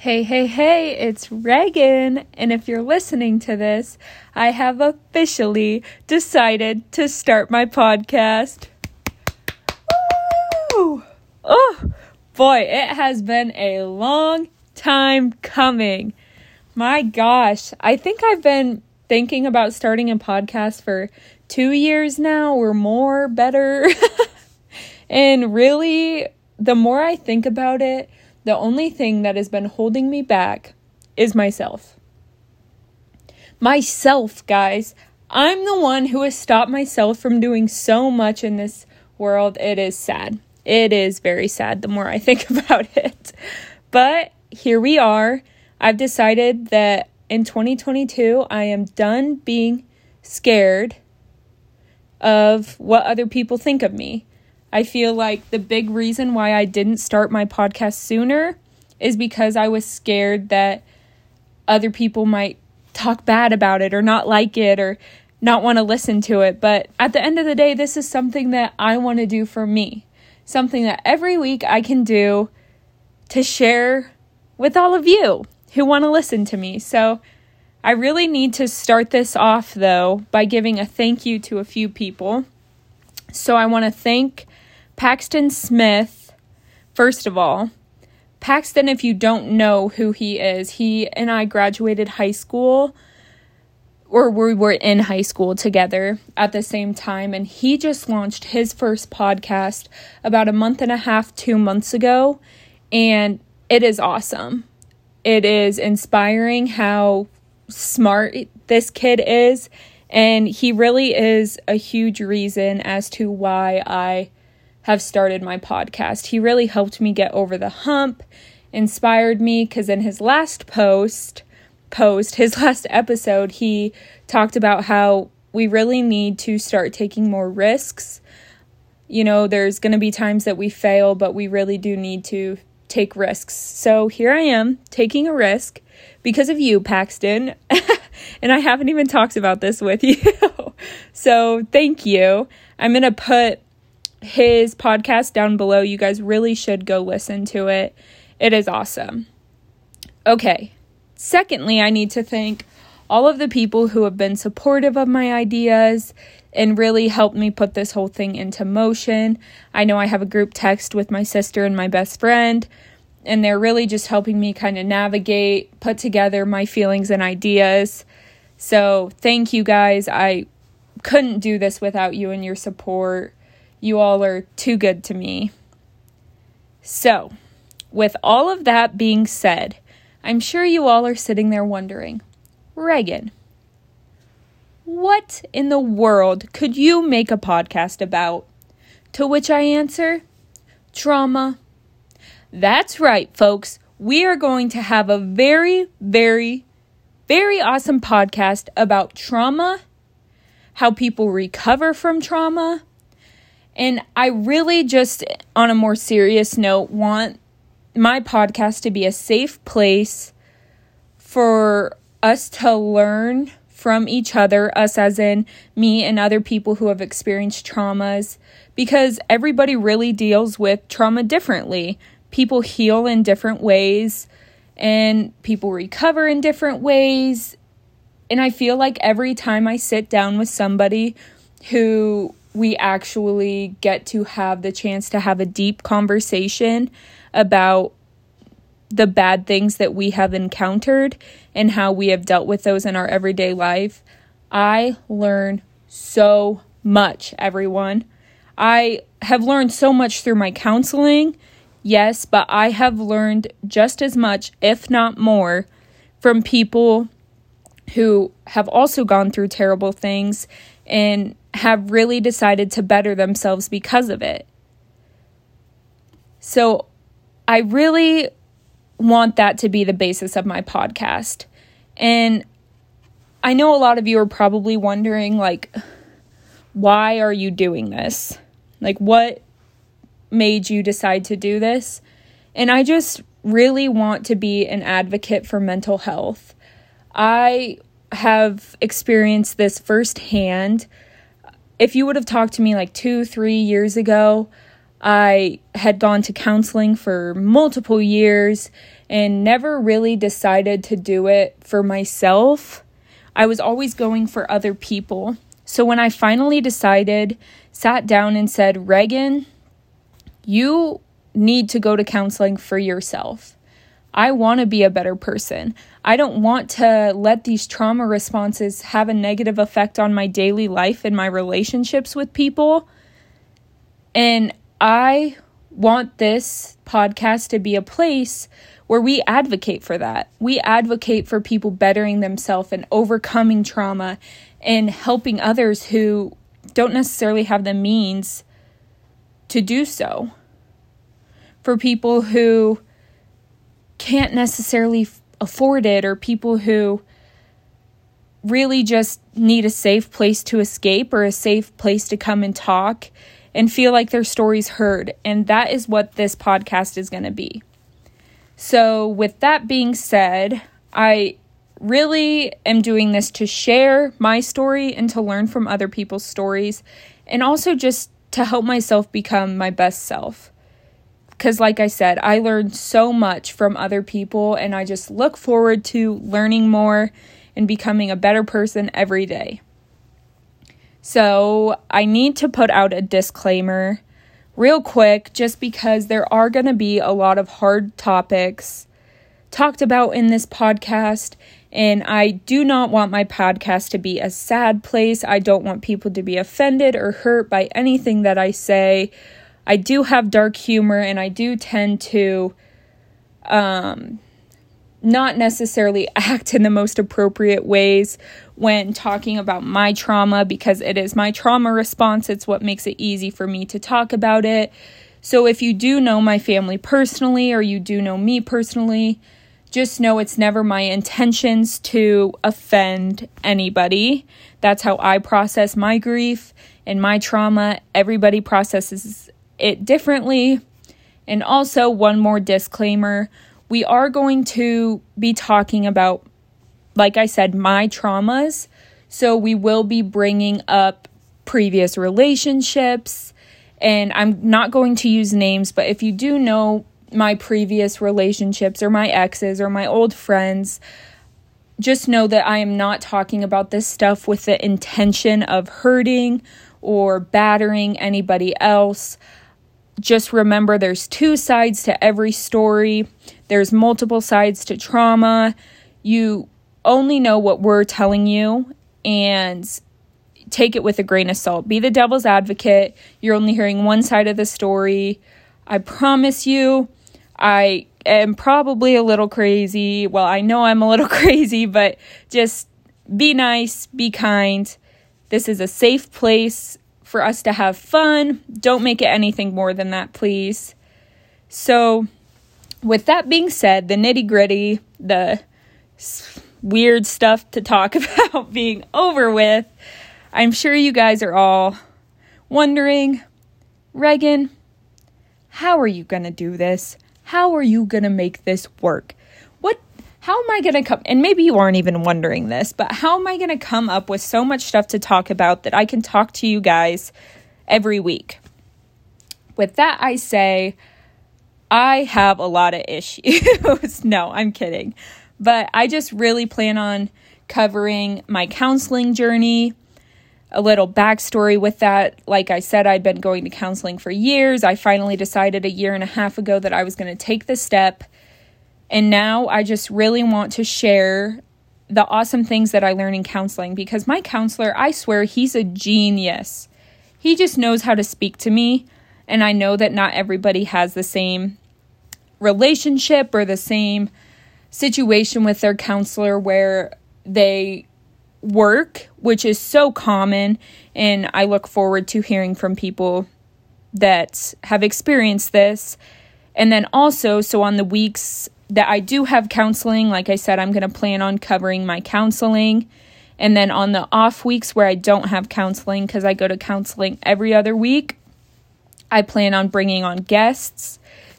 Hey, hey, hey, it's Reagan. And if you're listening to this, I have officially decided to start my podcast. Woo! Oh, boy, it has been a long time coming. My gosh, I think I've been thinking about starting a podcast for two years now or more, better. and really, the more I think about it, the only thing that has been holding me back is myself. Myself, guys. I'm the one who has stopped myself from doing so much in this world. It is sad. It is very sad the more I think about it. But here we are. I've decided that in 2022, I am done being scared of what other people think of me. I feel like the big reason why I didn't start my podcast sooner is because I was scared that other people might talk bad about it or not like it or not want to listen to it. But at the end of the day, this is something that I want to do for me. Something that every week I can do to share with all of you who want to listen to me. So I really need to start this off though by giving a thank you to a few people. So I want to thank Paxton Smith, first of all, Paxton, if you don't know who he is, he and I graduated high school, or we were in high school together at the same time, and he just launched his first podcast about a month and a half, two months ago, and it is awesome. It is inspiring how smart this kid is, and he really is a huge reason as to why I have started my podcast. He really helped me get over the hump, inspired me because in his last post, post, his last episode, he talked about how we really need to start taking more risks. You know, there's going to be times that we fail, but we really do need to take risks. So here I am taking a risk because of you, Paxton. and I haven't even talked about this with you. so thank you. I'm going to put his podcast down below. You guys really should go listen to it. It is awesome. Okay. Secondly, I need to thank all of the people who have been supportive of my ideas and really helped me put this whole thing into motion. I know I have a group text with my sister and my best friend, and they're really just helping me kind of navigate, put together my feelings and ideas. So, thank you guys. I couldn't do this without you and your support. You all are too good to me. So, with all of that being said, I'm sure you all are sitting there wondering Reagan, what in the world could you make a podcast about? To which I answer, trauma. That's right, folks. We are going to have a very, very, very awesome podcast about trauma, how people recover from trauma, and I really just, on a more serious note, want my podcast to be a safe place for us to learn from each other, us as in me and other people who have experienced traumas, because everybody really deals with trauma differently. People heal in different ways and people recover in different ways. And I feel like every time I sit down with somebody who we actually get to have the chance to have a deep conversation about the bad things that we have encountered and how we have dealt with those in our everyday life. I learn so much, everyone. I have learned so much through my counseling, yes, but I have learned just as much, if not more, from people who have also gone through terrible things and have really decided to better themselves because of it. So I really want that to be the basis of my podcast. And I know a lot of you are probably wondering like why are you doing this? Like what made you decide to do this? And I just really want to be an advocate for mental health. I have experienced this firsthand if you would have talked to me like two, three years ago, I had gone to counseling for multiple years and never really decided to do it for myself. I was always going for other people. So when I finally decided, sat down and said, Reagan, you need to go to counseling for yourself. I want to be a better person. I don't want to let these trauma responses have a negative effect on my daily life and my relationships with people. And I want this podcast to be a place where we advocate for that. We advocate for people bettering themselves and overcoming trauma and helping others who don't necessarily have the means to do so. For people who can't necessarily afford it or people who really just need a safe place to escape or a safe place to come and talk and feel like their stories heard. And that is what this podcast is going to be. So, with that being said, I really am doing this to share my story and to learn from other people's stories, and also just to help myself become my best self. Because, like I said, I learned so much from other people, and I just look forward to learning more and becoming a better person every day. So, I need to put out a disclaimer real quick just because there are going to be a lot of hard topics talked about in this podcast. And I do not want my podcast to be a sad place. I don't want people to be offended or hurt by anything that I say. I do have dark humor and I do tend to um, not necessarily act in the most appropriate ways when talking about my trauma because it is my trauma response. It's what makes it easy for me to talk about it. So if you do know my family personally or you do know me personally, just know it's never my intentions to offend anybody. That's how I process my grief and my trauma. Everybody processes it differently. And also, one more disclaimer we are going to be talking about, like I said, my traumas. So, we will be bringing up previous relationships. And I'm not going to use names, but if you do know my previous relationships or my exes or my old friends, just know that I am not talking about this stuff with the intention of hurting or battering anybody else just remember there's two sides to every story, there's multiple sides to trauma. You only know what we're telling you and take it with a grain of salt. Be the devil's advocate. You're only hearing one side of the story. I promise you, I am probably a little crazy. Well, I know I'm a little crazy, but just be nice, be kind. This is a safe place for us to have fun. Don't make it anything more than that, please. So, with that being said, the nitty gritty, the weird stuff to talk about being over with, I'm sure you guys are all wondering Reagan, how are you going to do this? How are you going to make this work? How am I going to come? And maybe you aren't even wondering this, but how am I going to come up with so much stuff to talk about that I can talk to you guys every week? With that, I say, I have a lot of issues. no, I'm kidding. But I just really plan on covering my counseling journey, a little backstory with that. Like I said, I'd been going to counseling for years. I finally decided a year and a half ago that I was going to take the step and now I just really want to share the awesome things that I learn in counseling because my counselor, I swear, he's a genius. He just knows how to speak to me. And I know that not everybody has the same relationship or the same situation with their counselor where they work, which is so common. And I look forward to hearing from people that have experienced this. And then also, so on the weeks that I do have counseling. Like I said, I'm going to plan on covering my counseling. And then on the off weeks where I don't have counseling, because I go to counseling every other week, I plan on bringing on guests,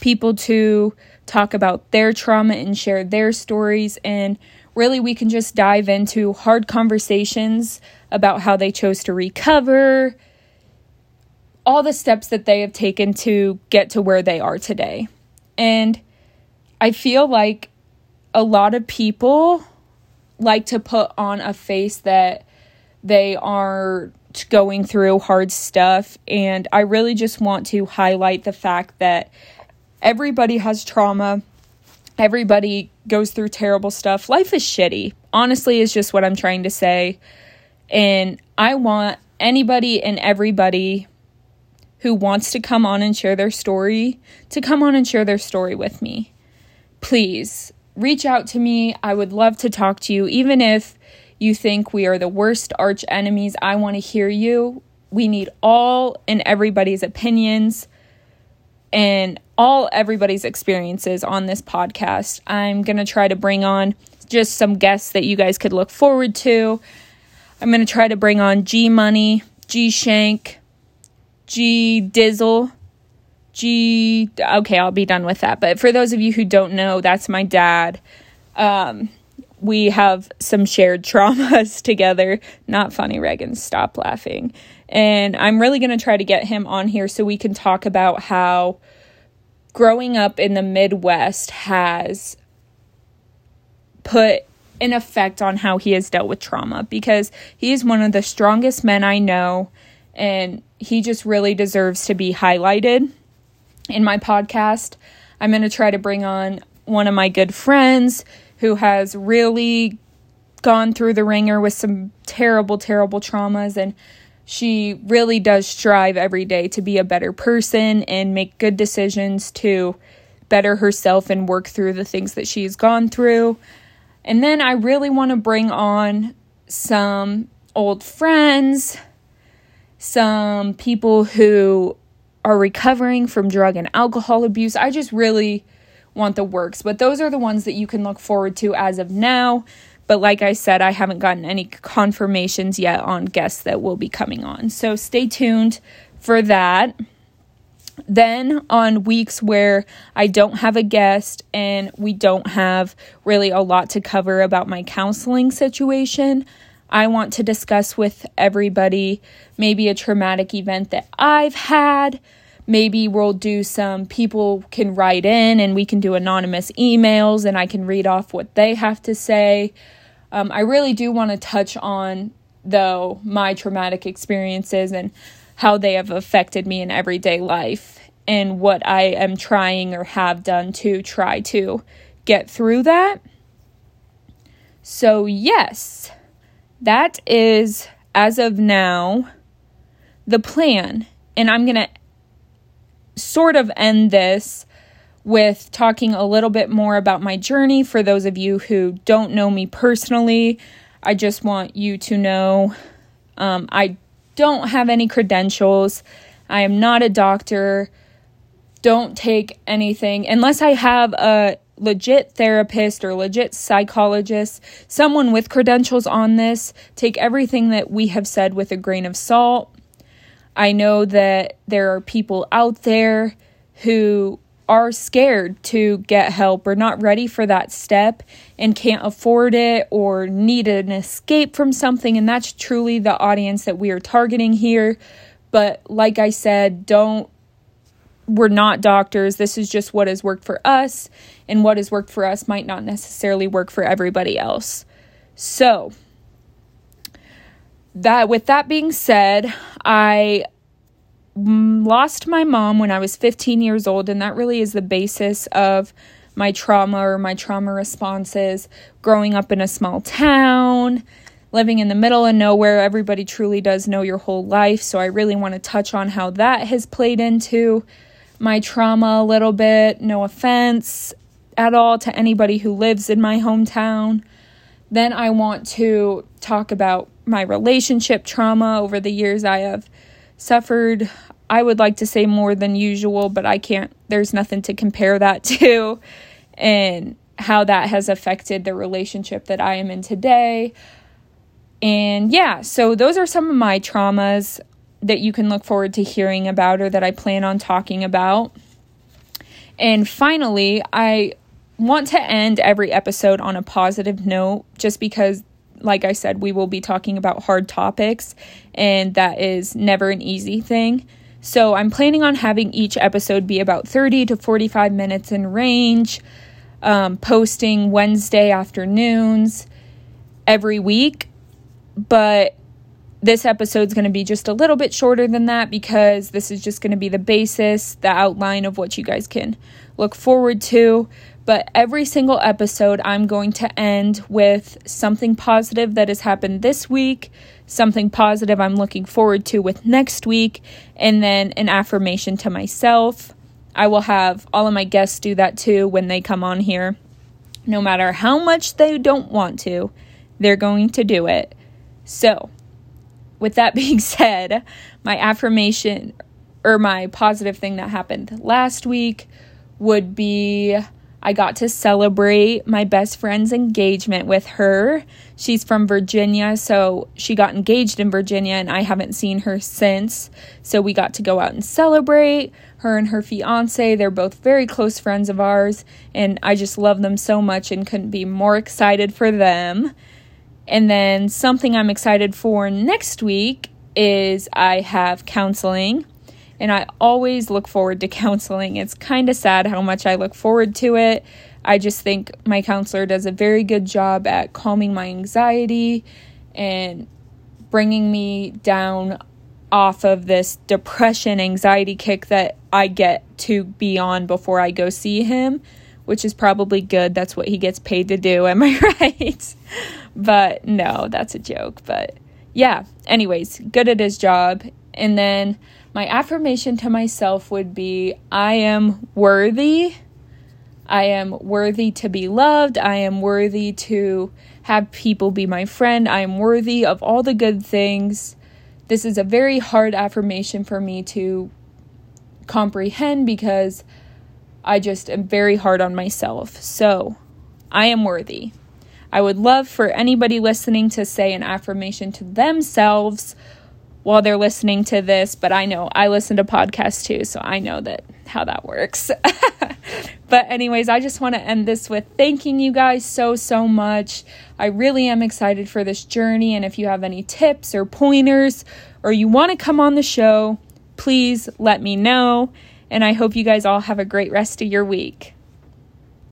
people to talk about their trauma and share their stories. And really, we can just dive into hard conversations about how they chose to recover, all the steps that they have taken to get to where they are today. And I feel like a lot of people like to put on a face that they are going through hard stuff. And I really just want to highlight the fact that everybody has trauma, everybody goes through terrible stuff. Life is shitty, honestly, is just what I'm trying to say. And I want anybody and everybody who wants to come on and share their story to come on and share their story with me. Please reach out to me. I would love to talk to you, even if you think we are the worst arch enemies. I want to hear you. We need all and everybody's opinions and all everybody's experiences on this podcast. I'm going to try to bring on just some guests that you guys could look forward to. I'm going to try to bring on G Money, G Shank, G Dizzle, G. Okay, I'll be done with that. But for those of you who don't know, that's my dad. Um, we have some shared traumas together. Not funny, Reagan. Stop laughing. And I'm really going to try to get him on here so we can talk about how growing up in the Midwest has put an effect on how he has dealt with trauma because he is one of the strongest men I know and he just really deserves to be highlighted in my podcast. I'm going to try to bring on one of my good friends who has really gone through the wringer with some terrible, terrible traumas and she really does strive every day to be a better person and make good decisions to better herself and work through the things that she's gone through. And then I really want to bring on some old friends, some people who are recovering from drug and alcohol abuse. I just really want the works, but those are the ones that you can look forward to as of now. But like I said, I haven't gotten any confirmations yet on guests that will be coming on. So stay tuned for that. Then, on weeks where I don't have a guest and we don't have really a lot to cover about my counseling situation, I want to discuss with everybody maybe a traumatic event that I've had. Maybe we'll do some people can write in and we can do anonymous emails and I can read off what they have to say. Um, I really do want to touch on, though, my traumatic experiences and how they have affected me in everyday life and what I am trying or have done to try to get through that. So, yes, that is, as of now, the plan. And I'm going to sort of end this with talking a little bit more about my journey for those of you who don't know me personally. I just want you to know um, I don't have any credentials. I am not a doctor. Don't take anything unless I have a legit therapist or legit psychologist, someone with credentials on this. Take everything that we have said with a grain of salt. I know that there are people out there who are scared to get help or not ready for that step and can't afford it or need an escape from something. And that's truly the audience that we are targeting here. But like I said, don't, we're not doctors. This is just what has worked for us. And what has worked for us might not necessarily work for everybody else. So, that with that being said, I mm, lost my mom when I was 15 years old, and that really is the basis of my trauma or my trauma responses. Growing up in a small town, living in the middle of nowhere, everybody truly does know your whole life. So I really want to touch on how that has played into my trauma a little bit. No offense at all to anybody who lives in my hometown. Then I want to talk about my relationship trauma over the years I have suffered, I would like to say more than usual, but I can't, there's nothing to compare that to, and how that has affected the relationship that I am in today. And yeah, so those are some of my traumas that you can look forward to hearing about or that I plan on talking about. And finally, I want to end every episode on a positive note just because like I said, we will be talking about hard topics, and that is never an easy thing. So I'm planning on having each episode be about 30 to 45 minutes in range, um, posting Wednesday afternoons every week. But this episode's going to be just a little bit shorter than that because this is just going to be the basis, the outline of what you guys can look forward to. But every single episode, I'm going to end with something positive that has happened this week, something positive I'm looking forward to with next week, and then an affirmation to myself. I will have all of my guests do that too when they come on here. No matter how much they don't want to, they're going to do it. So, with that being said, my affirmation or my positive thing that happened last week would be I got to celebrate my best friend's engagement with her. She's from Virginia, so she got engaged in Virginia, and I haven't seen her since. So we got to go out and celebrate. Her and her fiance, they're both very close friends of ours, and I just love them so much and couldn't be more excited for them. And then something I'm excited for next week is I have counseling. And I always look forward to counseling. It's kind of sad how much I look forward to it. I just think my counselor does a very good job at calming my anxiety and bringing me down off of this depression anxiety kick that I get to be on before I go see him, which is probably good. That's what he gets paid to do. Am I right? But no, that's a joke. But yeah, anyways, good at his job. And then my affirmation to myself would be I am worthy. I am worthy to be loved. I am worthy to have people be my friend. I am worthy of all the good things. This is a very hard affirmation for me to comprehend because I just am very hard on myself. So, I am worthy. I would love for anybody listening to say an affirmation to themselves while they're listening to this, but I know I listen to podcasts too, so I know that how that works. but anyways, I just want to end this with thanking you guys so so much. I really am excited for this journey and if you have any tips or pointers or you want to come on the show, please let me know. And I hope you guys all have a great rest of your week.